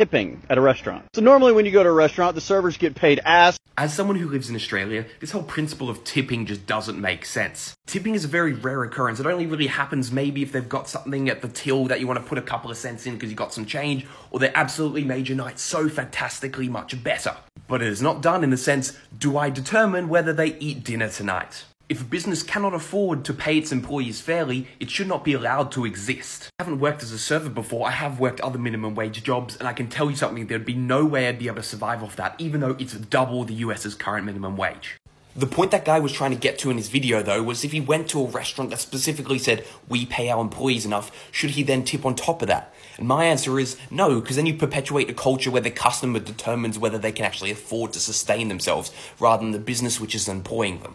tipping at a restaurant. So normally when you go to a restaurant, the servers get paid ass. As someone who lives in Australia, this whole principle of tipping just doesn't make sense. Tipping is a very rare occurrence. It only really happens maybe if they've got something at the till that you want to put a couple of cents in because you got some change, or they absolutely made your night so fantastically much better. But it is not done in the sense, do I determine whether they eat dinner tonight? If a business cannot afford to pay its employees fairly, it should not be allowed to exist. I haven't worked as a server before, I have worked other minimum wage jobs, and I can tell you something, there'd be no way I'd be able to survive off that, even though it's double the US's current minimum wage. The point that guy was trying to get to in his video, though, was if he went to a restaurant that specifically said, we pay our employees enough, should he then tip on top of that? And my answer is no, because then you perpetuate a culture where the customer determines whether they can actually afford to sustain themselves, rather than the business which is employing them.